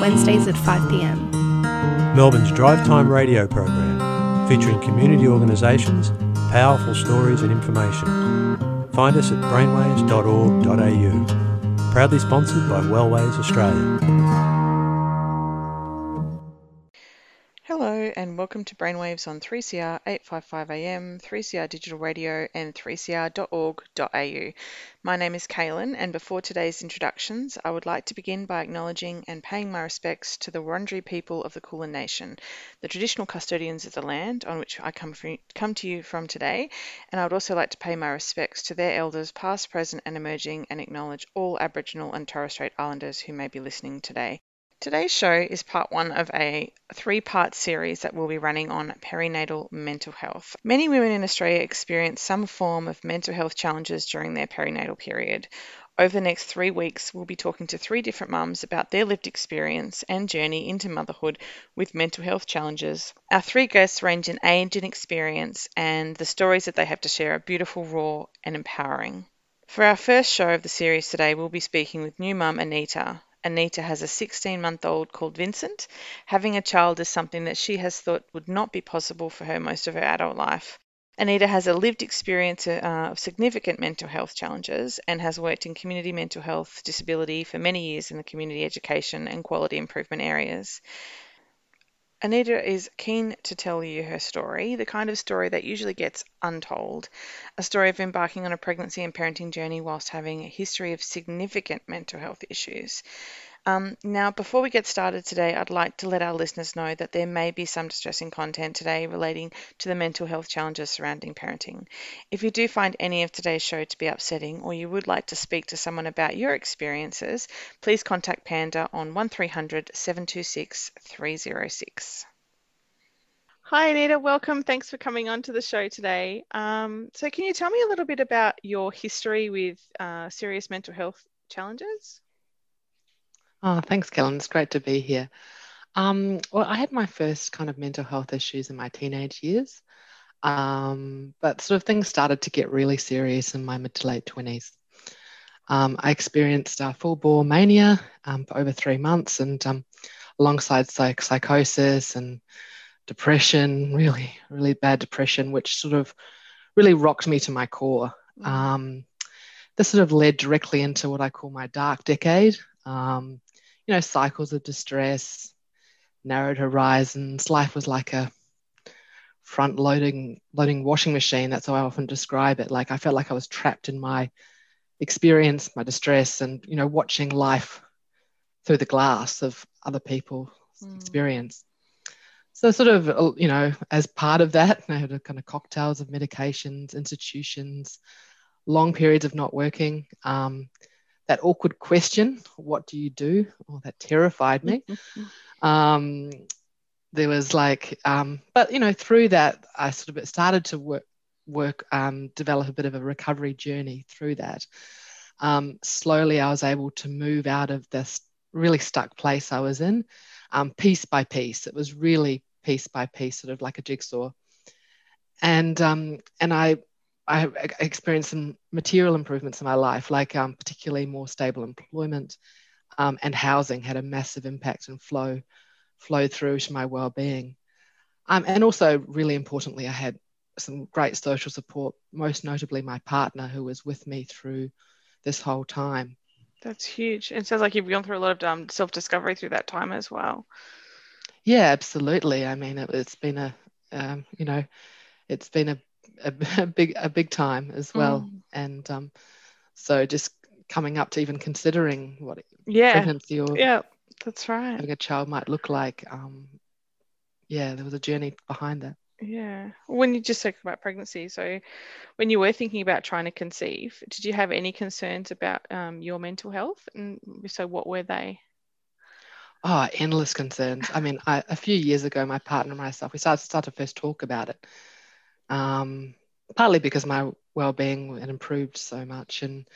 Wednesdays at 5 pm. Melbourne's Drive Time radio program, featuring community organisations, powerful stories and information. Find us at brainwaves.org.au. Proudly sponsored by Wellways Australia. And welcome to Brainwaves on 3CR 855 AM, 3CR Digital Radio, and 3cr.org.au. My name is Kaylin, and before today's introductions, I would like to begin by acknowledging and paying my respects to the Wurundjeri people of the Kulin Nation, the traditional custodians of the land on which I come, from, come to you from today, and I would also like to pay my respects to their elders, past, present, and emerging, and acknowledge all Aboriginal and Torres Strait Islanders who may be listening today. Today's show is part one of a three part series that will be running on perinatal mental health. Many women in Australia experience some form of mental health challenges during their perinatal period. Over the next three weeks, we'll be talking to three different mums about their lived experience and journey into motherhood with mental health challenges. Our three guests range in age and experience, and the stories that they have to share are beautiful, raw, and empowering. For our first show of the series today, we'll be speaking with new mum Anita, Anita has a 16 month old called Vincent. Having a child is something that she has thought would not be possible for her most of her adult life. Anita has a lived experience uh, of significant mental health challenges and has worked in community mental health disability for many years in the community education and quality improvement areas. Anita is keen to tell you her story, the kind of story that usually gets untold, a story of embarking on a pregnancy and parenting journey whilst having a history of significant mental health issues. Um, now, before we get started today, I'd like to let our listeners know that there may be some distressing content today relating to the mental health challenges surrounding parenting. If you do find any of today's show to be upsetting or you would like to speak to someone about your experiences, please contact Panda on 1300 726 306. Hi, Anita. Welcome. Thanks for coming on to the show today. Um, so, can you tell me a little bit about your history with uh, serious mental health challenges? Oh, thanks, Kellen. It's great to be here. Um, well, I had my first kind of mental health issues in my teenage years, um, but sort of things started to get really serious in my mid to late 20s. Um, I experienced uh, full bore mania um, for over three months, and um, alongside psych- psychosis and depression, really, really bad depression, which sort of really rocked me to my core. Mm. Um, this sort of led directly into what I call my dark decade. Um, you know, cycles of distress, narrowed horizons. Life was like a front loading loading washing machine. That's how I often describe it. Like I felt like I was trapped in my experience, my distress, and you know, watching life through the glass of other people's mm. experience. So, sort of, uh, you know, as part of that, I had a kind of cocktails of medications, institutions, long periods of not working. Um, that awkward question, what do you do? Oh, that terrified me. um, there was like, um, but you know, through that, I sort of started to work, work, um, develop a bit of a recovery journey through that. Um, slowly, I was able to move out of this really stuck place I was in, um, piece by piece. It was really piece by piece, sort of like a jigsaw. And um, and I I experienced some material improvements in my life, like um, particularly more stable employment um, and housing had a massive impact and flow flow through to my well-being. Um, and also, really importantly, I had some great social support, most notably my partner, who was with me through this whole time. That's huge. It sounds like you've gone through a lot of um, self-discovery through that time as well. Yeah, absolutely. I mean, it, has been a, um, you know, it's been a a, a big a big time as well. Mm. and um, so just coming up to even considering what yeah. pregnancy or yeah that's right. having a child might look like um, yeah there was a journey behind that. Yeah. When you just talk about pregnancy so when you were thinking about trying to conceive did you have any concerns about um, your mental health? And so what were they? Oh, endless concerns. I mean, I, a few years ago, my partner and myself, we started, started to first talk about it. Um, partly because my well-being had improved so much, and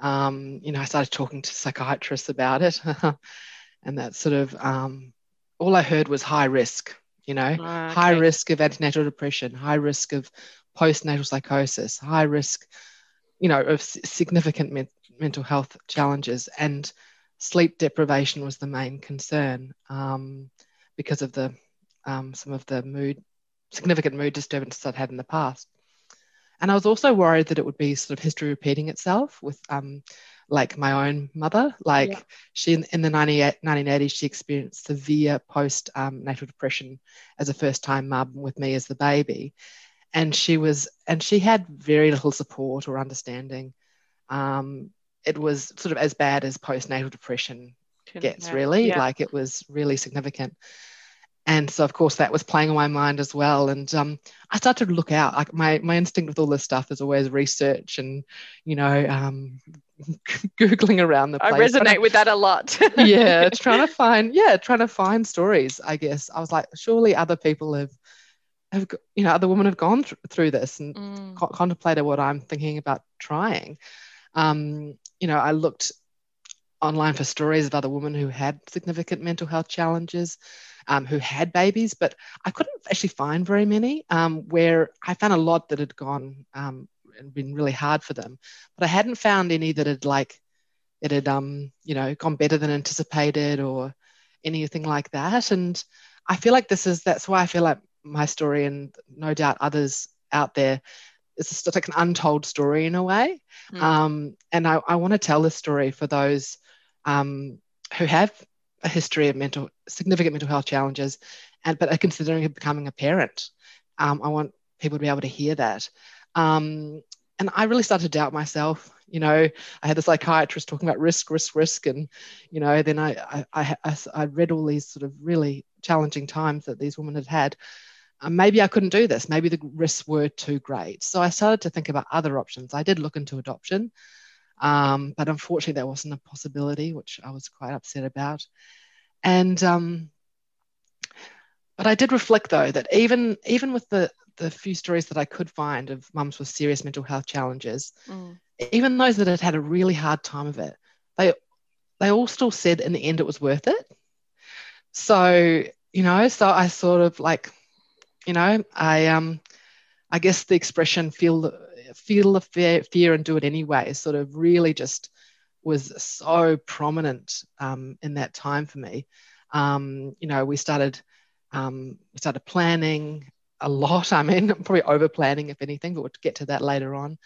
um, you know, I started talking to psychiatrists about it, and that sort of um, all I heard was high risk. You know, Ah, okay. high risk of antenatal depression, high risk of postnatal psychosis, high risk, you know, of s- significant men- mental health challenges, and sleep deprivation was the main concern um, because of the um, some of the mood significant mood disturbances I'd had in the past. And I was also worried that it would be sort of history repeating itself with um, like my own mother. Like Yeah. she in, the 98 1980s, she experienced severe post um, natal depression as a first time mum with me as the baby. And she was, and she had very little support or understanding. Um, it was sort of as bad as postnatal depression gets yeah. really Yeah. like it was really significant and so of course that was playing on my mind as well. And um, i started to look out like my, my instinct with all this stuff is always research and you know um, googling around the I place trying resonate to- with that a lot. yeah trying to find yeah trying to find stories i guess. I was like surely other people have have you know other women have gone thr- through this and Mm, co- contemplated what i'm thinking about trying. Um, you know i looked online for stories of other women who had significant mental health challenges, um, who had babies, but I couldn't actually find very many. Um, where I found a lot that had gone um, and been really hard for them, but I hadn't found any that had like it had um, you know gone better than anticipated or anything like that. And I feel like this is that's why I feel like my story and no doubt others out there is just like an untold story in a way. Mm. Um, and I, I want to tell this story for those um, who have a history of mental significant mental health challenges and but are considering becoming a parent. Um, I want people to be able to hear that. Um, and I really started to doubt myself. You know, I had the psychiatrist talking about risk, risk, risk, and you know, then I I, I, I, read all these sort of really challenging times that these women had had. Uh, maybe I couldn't do this. Maybe the risks were too great. So I started to think about other options. I did look into adoption, um, but unfortunately, that wasn't a possibility, which I was quite upset about. And um, but I did reflect though that even even with the the few stories that I could find of mums with serious mental health challenges, mm, even those that had had a really hard time of it, they they all still said in the end it was worth it. So you know, so I sort of like, you know, I um, I guess the expression feel the feel the fear, fear and do it anyway sort of really just was so prominent um, in that time for me. Um, you know, we started um, we started planning a lot. I mean, probably over planning if anything, but we'll get to that later on.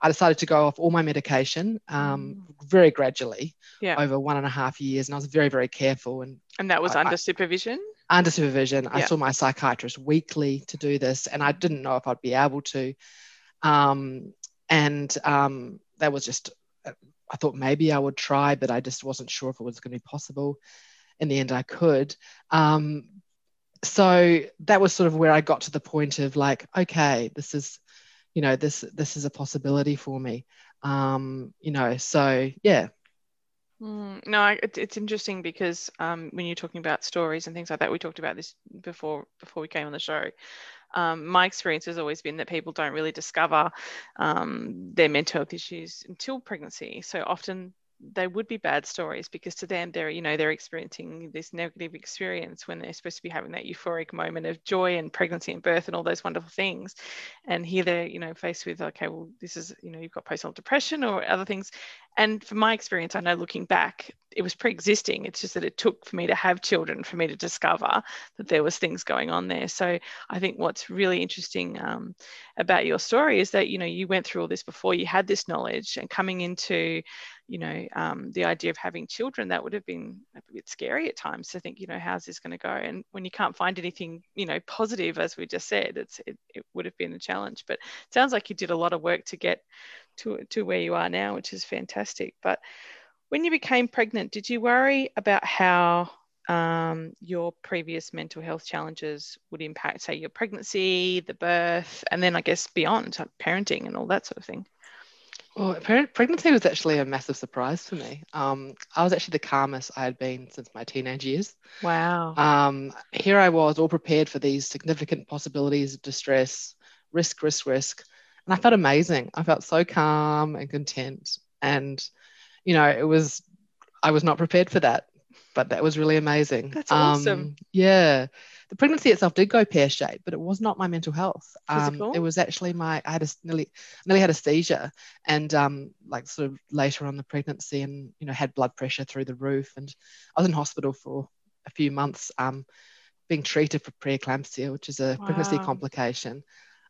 I decided to go off all my medication um, very gradually Yeah. over one and a half years, and I was very, very careful and And that was I- I- under supervision? under supervision. I saw my psychiatrist weekly to do this, and I didn't know if I'd be able to. Um, and um, that was just, I thought maybe I would try, but I just wasn't sure if it was going to be possible. In the end, I could. Um, so that was sort of where I got to the point of like, okay, this is, you know, this this is a possibility for me. Um, you know, so yeah, Mm, no, it, it's interesting because um, when you're talking about stories and things like that, we talked about this before before we came on the show. Um, my experience has always been that people don't really discover um, their mental health issues until pregnancy. So often they would be bad stories because to them they're you know they're experiencing this negative experience when they're supposed to be having that euphoric moment of joy and pregnancy and birth and all those wonderful things. And here they're you know faced with okay well this is you know you've got postnatal depression or other things. And from my experience i know looking back it was pre-existing. It's just that it took for me to have children for me to discover that there was things going on there. So i think what's really interesting um, about your story is that you know you went through all this before you had this knowledge and coming into you know um, the idea of having children that would have been a bit scary at times to think you know how's this going to go? And when you can't find anything you know positive as we just said it's it, it would have been a challenge. But it sounds like you did a lot of work to get to to where you are now which is fantastic. But when you became pregnant did you worry about how um, your previous mental health challenges would impact say your pregnancy the birth and then i guess beyond parenting and all that sort of thing Well, pregnancy was actually a massive surprise for me. Um, I was actually the calmest I had been since my teenage years. Wow. Um, here I was, all prepared for these significant possibilities of distress, risk, risk, risk. And I felt amazing. I felt so calm and content. And, you know, it was, I was not prepared for that, but that was really amazing. That's awesome. Um, yeah the pregnancy itself did go pear shaped, but it was not my mental health. Um, it was actually my I had a nearly nearly had a seizure, and um, like sort of later on the pregnancy, and you know had blood pressure through the roof, and I was in hospital for a few months, um, being treated for preeclampsia, which is a wow. pregnancy complication.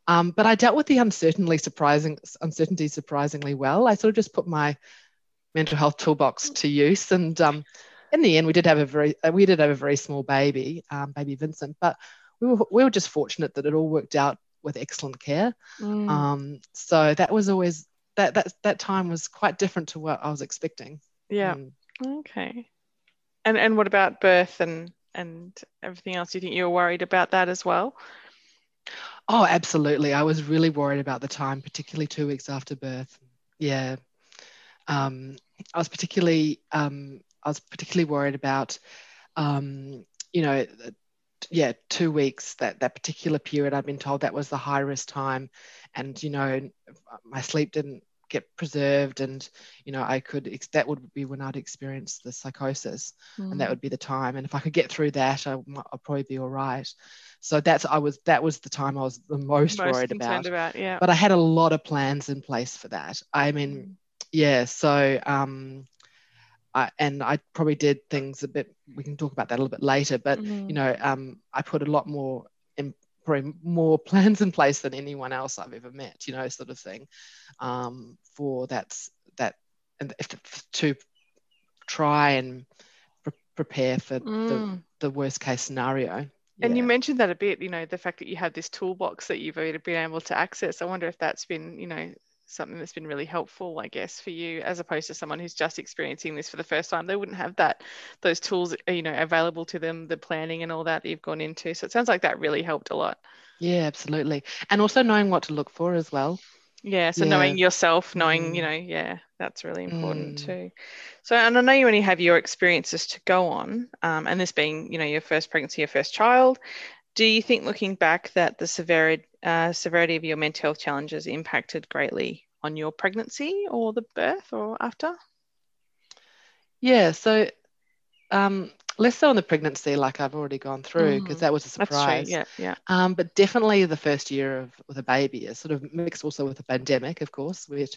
Um, but I dealt with the uncertainty surprising uncertainty surprisingly well. I sort of just put my mental health toolbox to use and um, in the end, we did have a very uh, we did have a very small baby, um, baby Vincent, but we were we were just fortunate that it all worked out with excellent care. Mm. Um, so that was always that that that time was quite different to what I was expecting. Yeah. Mm. Okay. And and what about birth and and everything else? Do you think you were worried about that as well? Oh, absolutely. I was really worried about the time, particularly two weeks after birth. Yeah. Um, I was particularly um, I was particularly worried about, um, you know, yeah, two weeks, that, that particular period, I've been told that was the high risk time. And, you know, my sleep didn't get preserved and, you know, I could, that would be when I'd experience the psychosis mm. and that mm. would be the time. And if I could get through that, I, I'd probably be all right. So that's, I was, that was the time I was the most, most worried about. about. Yeah. But I had a lot of plans in place for that. I mean, mm. yeah, so, um, I, and I probably did things a bit. We can talk about that a little bit later, but mm-hmm. you know, um, I put a lot more, in, probably more plans in place than anyone else I've ever met. You know, sort of thing, um, for that's that, and if, to try and pre- prepare for mm. the, the worst case scenario. And yeah. you mentioned that a bit, you know, the fact that you have this toolbox that you've been able to access. I wonder if that's been, you know, something that's been really helpful, I guess, for you as opposed to someone who's just experiencing this for the first time. They wouldn't have that those tools, you know, available to them, the planning and all that, that you've gone into. So it sounds like that really helped a lot. Yeah, absolutely. And also knowing what to look for as well. Yeah, so yeah. knowing yourself, knowing, mm. you know, yeah, that's really important mm. too. So, and I know you only have your experiences to go on, um, and this being, you know, your first pregnancy, your first child. Do you think, looking back, that the severity uh, severity of your mental health challenges impacted greatly on your pregnancy or the birth or after? Yeah, so um, less so on the pregnancy, like I've already gone through, because mm, that was a surprise. Yeah, yeah. Um, but definitely the first year of with a baby is sort of mixed also with the pandemic, of course, which,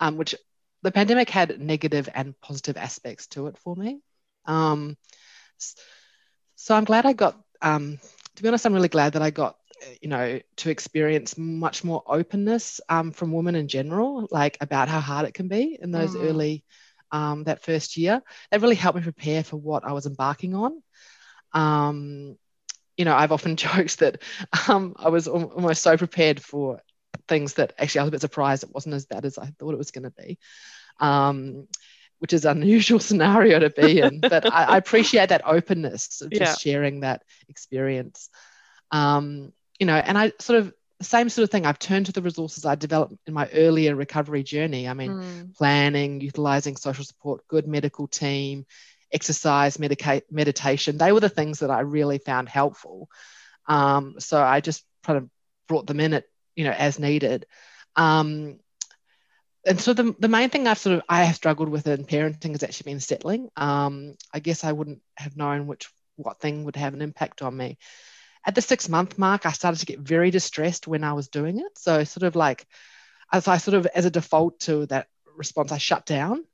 um, which the pandemic had negative and positive aspects to it for me. Um, so I'm glad I got. Um, to be honest, I'm really glad that I got you know, to experience much more openness um, from women in general, like about how hard it can be in those mm. early, um, that first year. That really helped me prepare for what I was embarking on. Um, you know, I've often joked that um, I was almost so prepared for things that actually I was a bit surprised it wasn't as bad as I thought it was going to be. Um, which is an unusual scenario to be in, but I, I appreciate that openness of just yeah. sharing that experience. Um, you know, and I sort of same sort of thing. I've turned to the resources I developed in my earlier recovery journey. I mean, mm. planning, utilizing social support, good medical team, exercise, medica- meditation. They were the things that I really found helpful. Um, so I just kind of brought them in at you know as needed. Um, and so the, the main thing I've sort of I have struggled with in parenting has actually been settling. Um, I guess I wouldn't have known which what thing would have an impact on me at the six month mark, I started to get very distressed when I was doing it. So, sort of like, as I sort of, as a default to that response, I shut down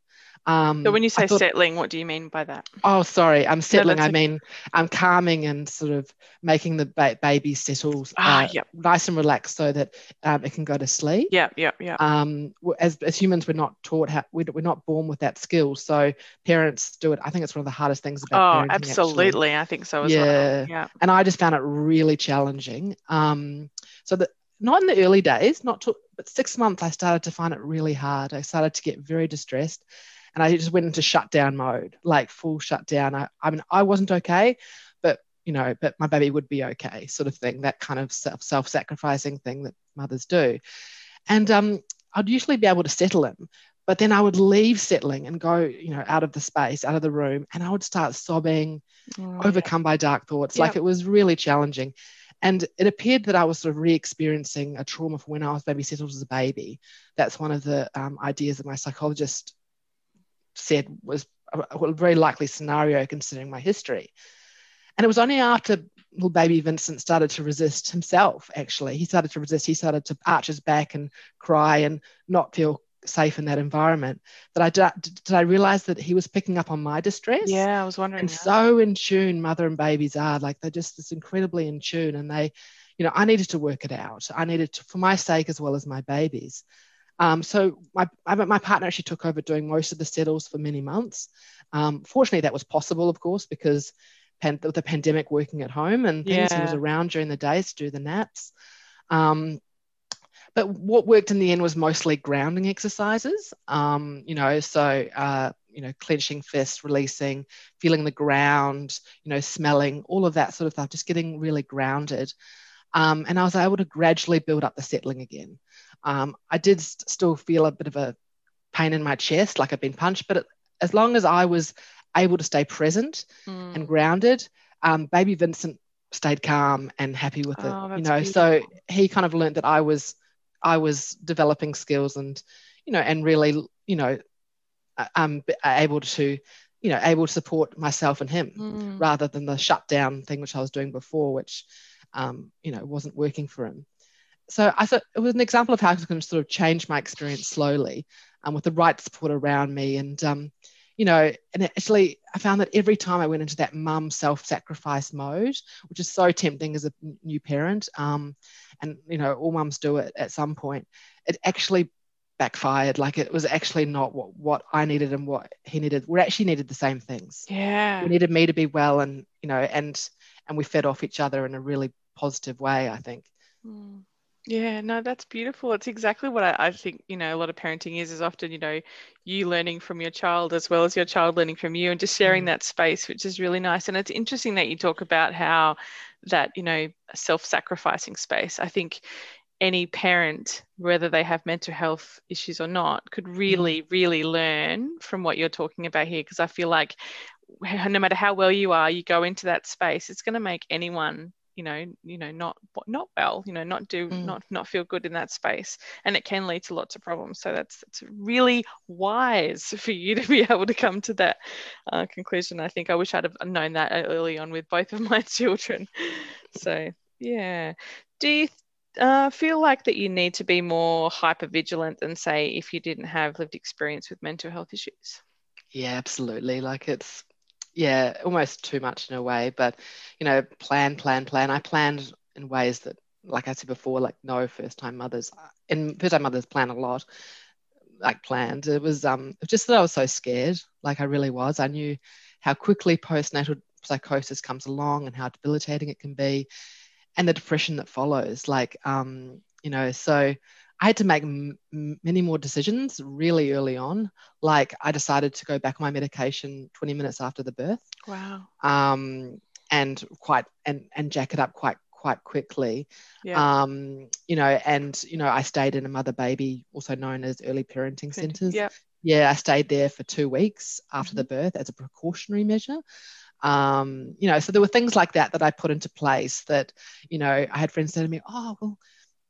um, so when you say thought, settling, what do you mean by that? Oh, sorry, I'm settling. No, I mean, I'm calming and sort of making the ba- baby settle ah, uh, yep. nice and relaxed so that um, it can go to sleep. Yeah, yeah, yeah. Um, as, as humans, we're not taught how we're, we're not born with that skill. So parents do it. I think it's one of the hardest things about. Oh, absolutely. Actually. I think so as yeah. well. Yeah. And I just found it really challenging. Um, so that not in the early days, not to, but six months, I started to find it really hard. I started to get very distressed and I just went into shutdown mode, like full shutdown. I, I mean, I wasn't okay, but you know, but my baby would be okay, sort of thing. That kind of self self sacrificing thing that mothers do, and um, I'd usually be able to settle him, but then I would leave settling and go, you know, out of the space, out of the room, and I would start sobbing, oh, overcome yeah. by dark thoughts. Yep. Like it was really challenging. And it appeared that I was sort of re experiencing a trauma from when I was maybe settled as a baby. That's one of the um, ideas that my psychologist said was a, very likely scenario considering my history. And it was only after little baby Vincent started to resist himself, actually. He started to resist. He started to arch his back and cry and not feel safe in that environment that I did, did I realize that he was picking up on my distress. Yeah, I was wondering. And so in tune mother and babies are like they're just this incredibly in tune and they, you know, I needed to work it out. I needed to, for my sake as well as my babies. Um, so my, my partner actually took over doing most of the settles for many months. Um, fortunately, that was possible, of course, because pan- the pandemic working at home and things, yeah. he was around during the days to do the naps. Um, but what worked in the end was mostly grounding exercises. Um, you know, so uh, you know, clenching fists, releasing, feeling the ground, you know, smelling, all of that sort of stuff, just getting really grounded. Um, and I was able to gradually build up the settling again. Um, I did st- still feel a bit of a pain in my chest, like I'd been punched, but it, as long as I was able to stay present mm. and grounded, um, baby Vincent stayed calm and happy with it. Oh, you know, beautiful. so he kind of learned that I was I was developing skills and, you know, and really, you know, um, able to, you know, able to support myself and him mm. rather than the shutdown thing which I was doing before, which, um, you know, wasn't working for him. So I thought it was an example of how I can sort of change my experience slowly, um, with the right support around me, and um, you know, and actually, I found that every time I went into that mum self sacrifice mode, which is so tempting as a new parent, um, and you know, all mums do it at some point, it actually backfired. Like it was actually not what, what I needed and what he needed. We actually needed the same things. Yeah. We needed me to be well and, you know, and, and we fed off each other in a really positive way, I think. Mm. Yeah, no, that's beautiful. It's exactly what I, I, think, you know, a lot of parenting is, is often, you know, you learning from your child as well as your child learning from you and just sharing mm. that space, which is really nice. And it's interesting that you talk about how that, you know, self-sacrificing space. I think any parent, whether they have mental health issues or not, could mm. really, really learn from what you're talking about here. Because I feel like no matter how well you are, you go into that space, it's going to make anyone you know you know not not well you know not do mm. not not feel good in that space. And it can lead to lots of problems. So that's it's really wise for you to be able to come to that uh, conclusion. I think i wish i'd have known that early on with both of my children. So yeah. Do you uh, feel like that you need to be more hyper vigilant than say if you didn't have lived experience with mental health issues? Yeah absolutely. Like it's yeah, almost too much in a way. But you know, plan, plan, plan. I planned in ways that, like I said before, like no first time mothers and first time mothers plan a lot, like planned. It was um just that I was so scared. Like I really was. I knew how quickly postnatal psychosis comes along and how debilitating it can be, and the depression that follows. Like um you know so I had to make m- many more decisions really early on. Like I decided to go back on my medication 20 minutes after the birth. Wow. Um, and quite and and jack it up quite quite quickly. Yeah. Um, you know, and you know, I stayed in a mother baby, also known as early parenting centers. Yeah. Yeah, I stayed there for two weeks after mm-hmm. the birth as a precautionary measure. Um, you know, so there were things like that that I put into place that, you know, I had friends say to me, oh, well,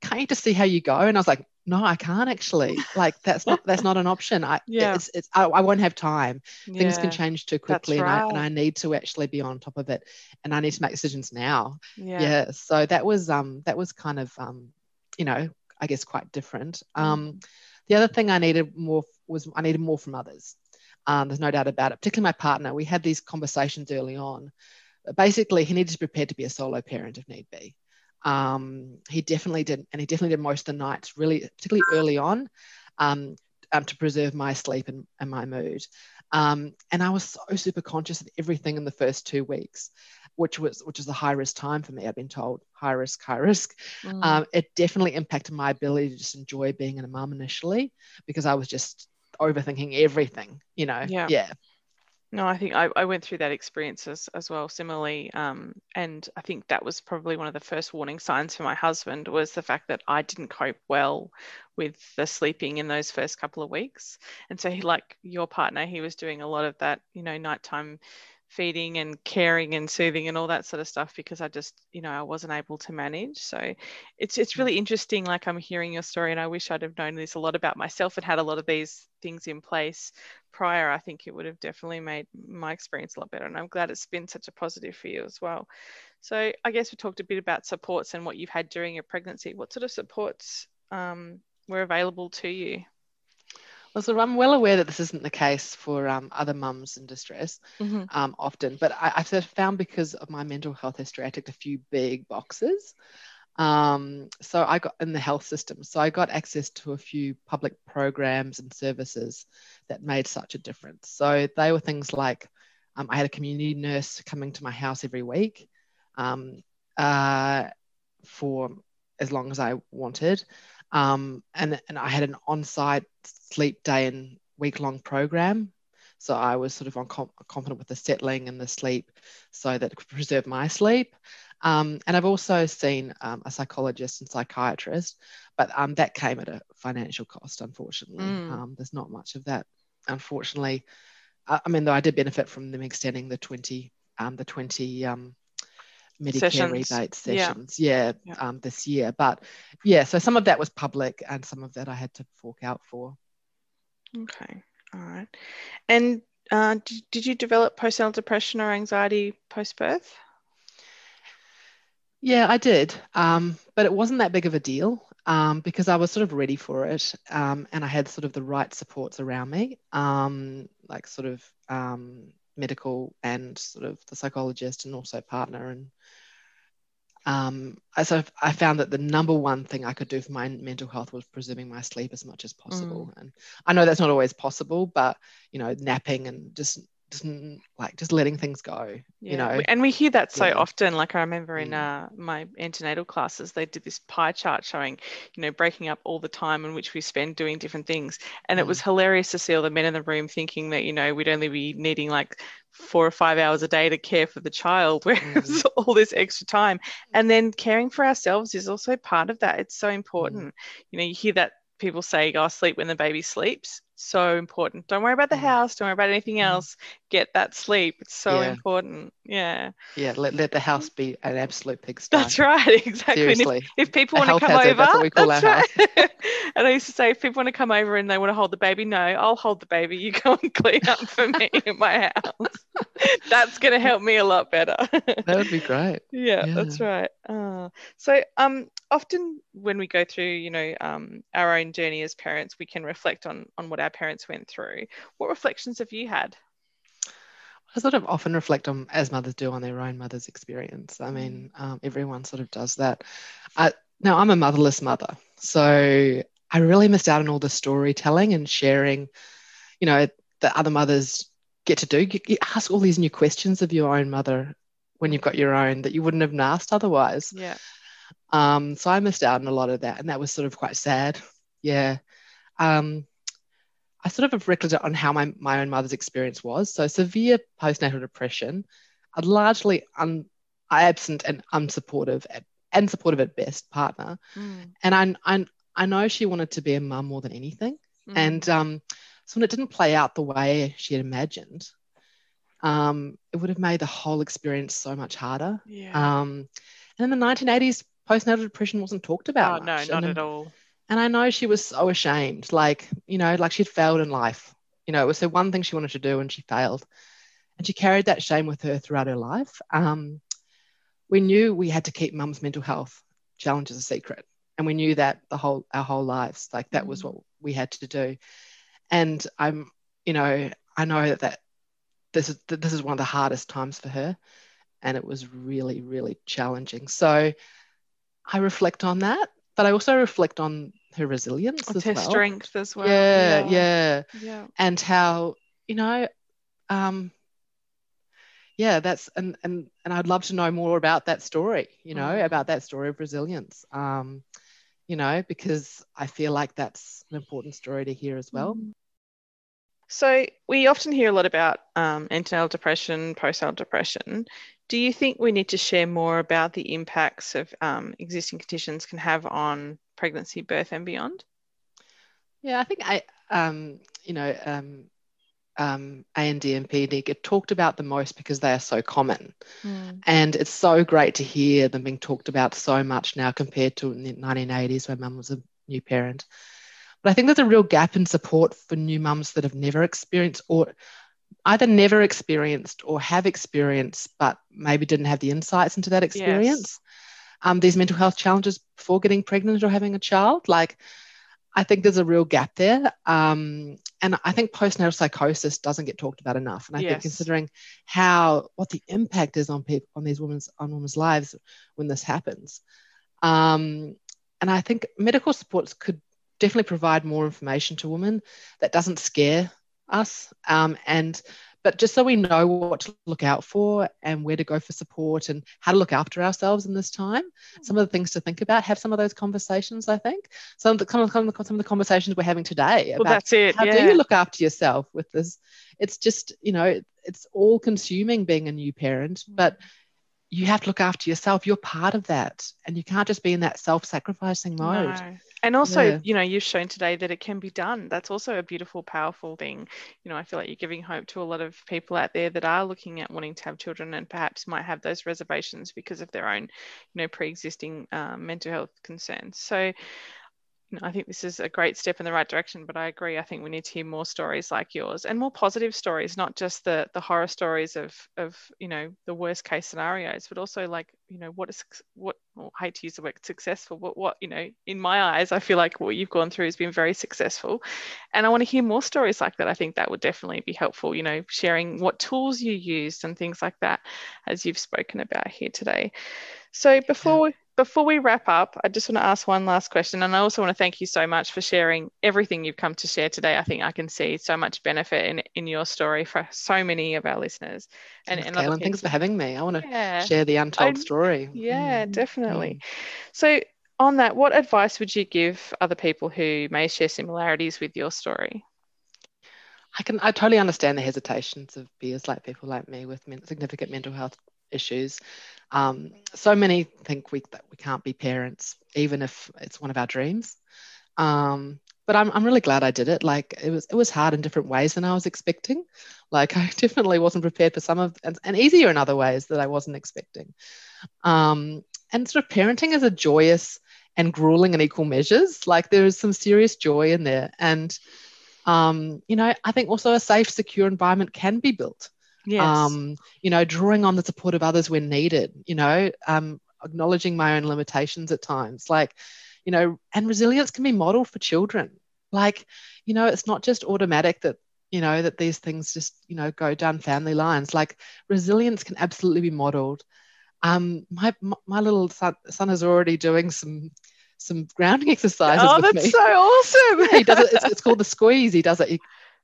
can't you just see how you go? And I was like, no, I can't actually. Like that's not that's not an option. I yeah. it's, it's I, I won't have time. Yeah. Things can change too quickly, right. and, I, and I need to actually be on top of it, and I need to make decisions now. Yeah. yeah so that was um that was kind of um you know I guess quite different. Mm. Um, the other thing I needed more was I needed more from others. Um, there's no doubt about it. Particularly my partner. We had these conversations early on. Basically, he needed to prepare to be a solo parent if need be. Um, he definitely did, and he definitely did most of the nights, really, particularly early on, um, um, to preserve my sleep and, and my mood. Um, and I was so super conscious of everything in the first two weeks, which was which is a high risk time for me. I've been told high risk, high risk. Mm. Um, it definitely impacted my ability to just enjoy being a mum initially because I was just overthinking everything. You know, yeah. yeah. No, I think I, I went through that experience as, as well, similarly. Um, and I think that was probably one of the first warning signs for my husband was the fact that I didn't cope well with the sleeping in those first couple of weeks. And so he, like your partner, he was doing a lot of that, you know, nighttime feeding and caring and soothing and all that sort of stuff because I just, you know, I wasn't able to manage. So it's it's really interesting. Like I'm hearing your story, and I wish I'd have known this a lot about myself and had a lot of these things in place prior. I think it would have definitely made my experience a lot better. And I'm glad it's been such a positive for you as well. So I guess we talked a bit about supports and what you've had during your pregnancy. What sort of supports um, were available to you? Well, so I'm well aware that this isn't the case for um, other mums in distress mm-hmm. um, often, but I, have sort of found because of my mental health history, I ticked a few big boxes. Um, so I got in the health system, so I got access to a few public programs and services that made such a difference. So they were things like um, I had a community nurse coming to my house every week um, uh, for as long as I wanted. Um, and, and I had an on site sleep day and week long program. So I was sort of on confident with the settling and the sleep so that it could preserve my sleep. Um, and I've also seen um, a psychologist and psychiatrist, but um, that came at a financial cost, unfortunately. Mm. Um, there's not much of that, unfortunately. I, I mean, though I did benefit from them extending the 20, um, the 20 um, Medicare sessions. rebate sessions, yeah, yeah, yeah. Um, this year. But yeah, so some of that was public, and some of that I had to fork out for. Okay, all right. And uh, did, did you develop postnatal depression or anxiety post birth? Yeah, I did, um, but it wasn't that big of a deal um, because I was sort of ready for it, um, and I had sort of the right supports around me, um, like sort of um, medical and sort of the psychologist and also partner and um, so I found that the number one thing I could do for my mental health was preserving my sleep as much as possible. Mm. And I know that's not always possible, but you know, napping and just just like just letting things go yeah. you know and we hear that so yeah. often like i remember in mm. uh, my antenatal classes they did this pie chart showing you know breaking up all the time in which we spend doing different things and mm. it was hilarious to see all the men in the room thinking that you know we'd only be needing like four or five hours a day to care for the child whereas mm. all this extra time and then caring for ourselves is also part of that it's so mm. important you know you hear that people say go oh, sleep when the baby sleeps so important. Don't worry about the mm. house. Don't worry about anything mm. else. Get that sleep. It's so yeah. important. Yeah. Yeah. Let, let the house be an absolute pigsty. That's right. Exactly. Seriously. If, if, people want to come hazard, over, that's what we call our right. house. and I used to say, if people want to come over and they want to hold the baby, no, I'll hold the baby. You go and clean up for me in my house. that's going to help me a lot better. that would be great. Yeah, yeah. that's right. Uh, so, um, often when we go through, you know, um, our own journey as parents, we can reflect on on what our parents went through. What reflections have you had? I sort of often reflect on, as mothers do, on their own mother's experience. I mean, mm. um, everyone sort of does that. I, now, I'm a motherless mother, so I really missed out on all the storytelling and sharing, you know, that other mothers get to do. You, you ask all these new questions of your own mother when you've got your own that you wouldn't have asked otherwise. Yeah. Um, so I missed out on a lot of that, and that was sort of quite sad. Yeah. Um, I sort of have reflected on how my, my own mother's experience was. So severe postnatal depression, a largely un, absent and unsupportive at, and supportive at best partner. Mm. And I, I, I know she wanted to be a mum more than anything. Mm. And um, so when it didn't play out the way she had imagined, um, it would have made the whole experience so much harder. Yeah. Um, and in the 1980s, postnatal depression wasn't talked about. Oh, much. no, not and, at all. And I know she was so ashamed, like, you know, like she'd failed in life. You know, it was the one thing she wanted to do and she failed. And she carried that shame with her throughout her life. Um, we knew we had to keep mum's mental health challenges a secret. And we knew that the whole our whole lives, like that mm. was what we had to do. And I'm, you know, I know that, that this is this is one of the hardest times for her. And it was really, really challenging. So I reflect on that but I also reflect on her resilience as her well. strength as well. Yeah, yeah, yeah, and how you know, um, yeah, that's and and and I'd love to know more about that story. You know, mm. about that story of resilience. Um, you know, because I feel like that's an important story to hear as well. Mm. So we often hear a lot about um, antenatal depression, postnatal depression. Do you think we need to share more about the impacts of um, existing conditions can have on pregnancy, birth, and beyond? Yeah, I think I, um, you know, um, um, AND and PD get talked about the most because they are so common. Mm. And it's so great to hear them being talked about so much now compared to in the 1980s when mum was a new parent. But I think there's a real gap in support for new mums that have never experienced or either never experienced or have experienced, but maybe didn't have the insights into that experience. Yes. Um, these mental health challenges before getting pregnant or having a child. Like, I think there's a real gap there. Um, and I think postnatal psychosis doesn't get talked about enough. And I yes. think considering how what the impact is on people on these women's on women's lives when this happens. Um, and I think medical supports could definitely provide more information to women that doesn't scare us. Um, and but just so we know what to look out for and where to go for support and how to look after ourselves in this time some of the things to think about have some of those conversations i think some of the, some of the, some of the conversations we're having today about well, that's it how yeah. do you look after yourself with this it's just you know it's all consuming being a new parent but you have to look after yourself you're part of that and you can't just be in that self-sacrificing mode no. And also, yeah. you know, you've shown today that it can be done. That's also a beautiful, powerful thing. You know, I feel like you're giving hope to a lot of people out there that are looking at wanting to have children and perhaps might have those reservations because of their own, you know, pre-existing um, mental health concerns. So I think this is a great step in the right direction, but I agree. I think we need to hear more stories like yours and more positive stories, not just the the horror stories of of you know the worst case scenarios, but also like you know what is what well, I hate to use the word successful, but what you know in my eyes, I feel like what you've gone through has been very successful, and I want to hear more stories like that. I think that would definitely be helpful. You know, sharing what tools you used and things like that, as you've spoken about here today. So before yeah before we wrap up, I just want to ask one last question. And I also want to thank you so much for sharing everything you've come to share today. I think I can see so much benefit in, in your story for so many of our listeners. And, thanks, and Kaylin, thanks for having me. I want to yeah. share the untold I, story. Yeah, mm. definitely. Mm. So, on that, what advice would you give other people who may share similarities with your story? I can I totally understand the hesitations of peers like people like me with significant mental health issues. Um, so many think we that we can't be parents, even if it's one of our dreams. Um, but I'm, I'm really glad I did it. Like it was it was hard in different ways than I was expecting. Like I definitely wasn't prepared for some of and, and easier in other ways that I wasn't expecting. Um, and sort of parenting is a joyous and grueling in equal measures. Like there is some serious joy in there. And um, you know, I think also a safe, secure environment can be built. Yes. Um, you know, drawing on the support of others when needed, you know, um, acknowledging my own limitations at times. Like, you know, and resilience can be modeled for children. Like, you know, it's not just automatic that, you know, that these things just, you know, go down family lines. Like, resilience can absolutely be modeled. Um, my, my little son, son is already doing some some grounding exercises. Oh, that's me. so awesome! he does it. It's, it's, called the squeeze. He does it. He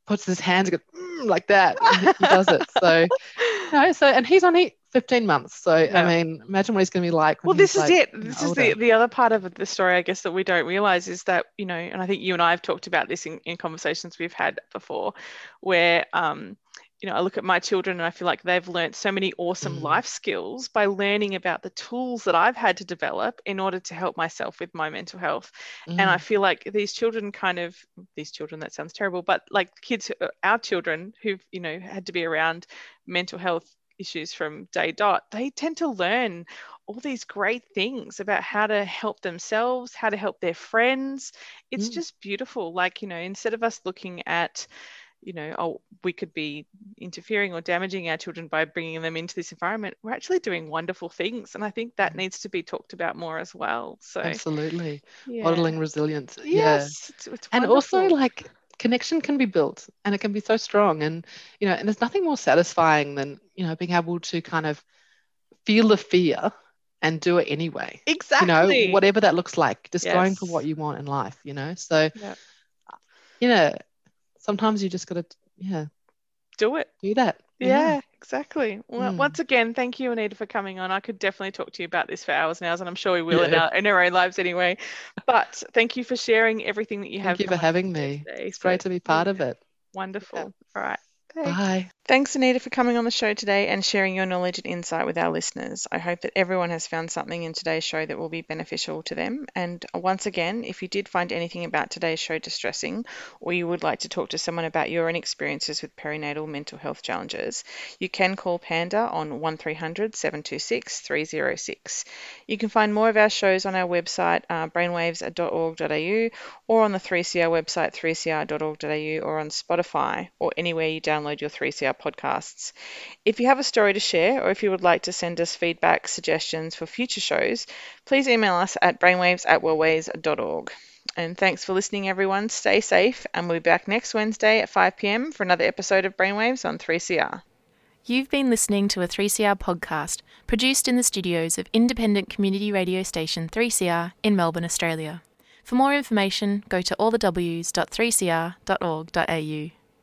puts his hands goes mm, like that. he does it. So, you know, so and he's only 15 months. So yeah. I mean, imagine what he's going to be like. well, this is like, it. This is the the other part of the story, I guess, that we don't realize is that you know, and I think you and I have talked about this in, in conversations we've had before, where um, you know, I look at my children and I feel like they've learned so many awesome mm. life skills by learning about the tools that I've had to develop in order to help myself with my mental health. Mm. And I mm. feel like these children kind of, these children, that sounds terrible, but like kids, our children who've, you know, had to be around mental health issues from day dot, they tend to learn all these great things about how to help themselves, how to help their friends. It's mm. just beautiful. Like, you know, instead of us looking at, you know, oh, we could be interfering or damaging our children by bringing them into this environment. We're actually doing wonderful things, and I think that needs to be talked about more as well. So absolutely, yeah. modeling resilience. Yes, yeah, it's, it's and also like connection can be built, and it can be so strong, and you know, and there's nothing more satisfying than you know being able to kind of feel the fear and do it anyway. Exactly. You know, whatever that looks like, just yes. going for what you want in life. You know, so. Yep. You know, sometimes you just got to, yeah, do it. Do that. Yeah, yeah. exactly. Well, mm. once again, thank you, Anita, for coming on. I could definitely talk to you about this for hours and hours, and I'm sure we will yeah. in, our, in our own lives anyway. But thank you for sharing everything that you have. Thank you for having me. Today. It's so, great to be part of it. Wonderful. All right. Bye. Thanks, Anita, for coming on the show today and sharing your knowledge and insight with our listeners. I hope that everyone has found something in today's show that will be beneficial to them. And once again, if you did find anything about today's show distressing, or you would like to talk to someone about your own experiences with perinatal mental health challenges, you can call Panda on 1300 726 306. You can find more of our shows on our website, uh, brainwaves.org.au, or on the 3CR website, 3cr.org.au, or on Spotify, or anywhere you download your 3CR podcasts. If you have a story to share or if you would like to send us feedback, suggestions for future shows, please email us at brainwaves at wellways.org. And thanks for listening, everyone. Stay safe, and we'll be back next Wednesday at 5 pm for another episode of Brainwaves on 3CR. You've been listening to a 3CR podcast produced in the studios of independent community radio station 3CR in Melbourne, Australia. For more information, go to allthews.3cr.org.au.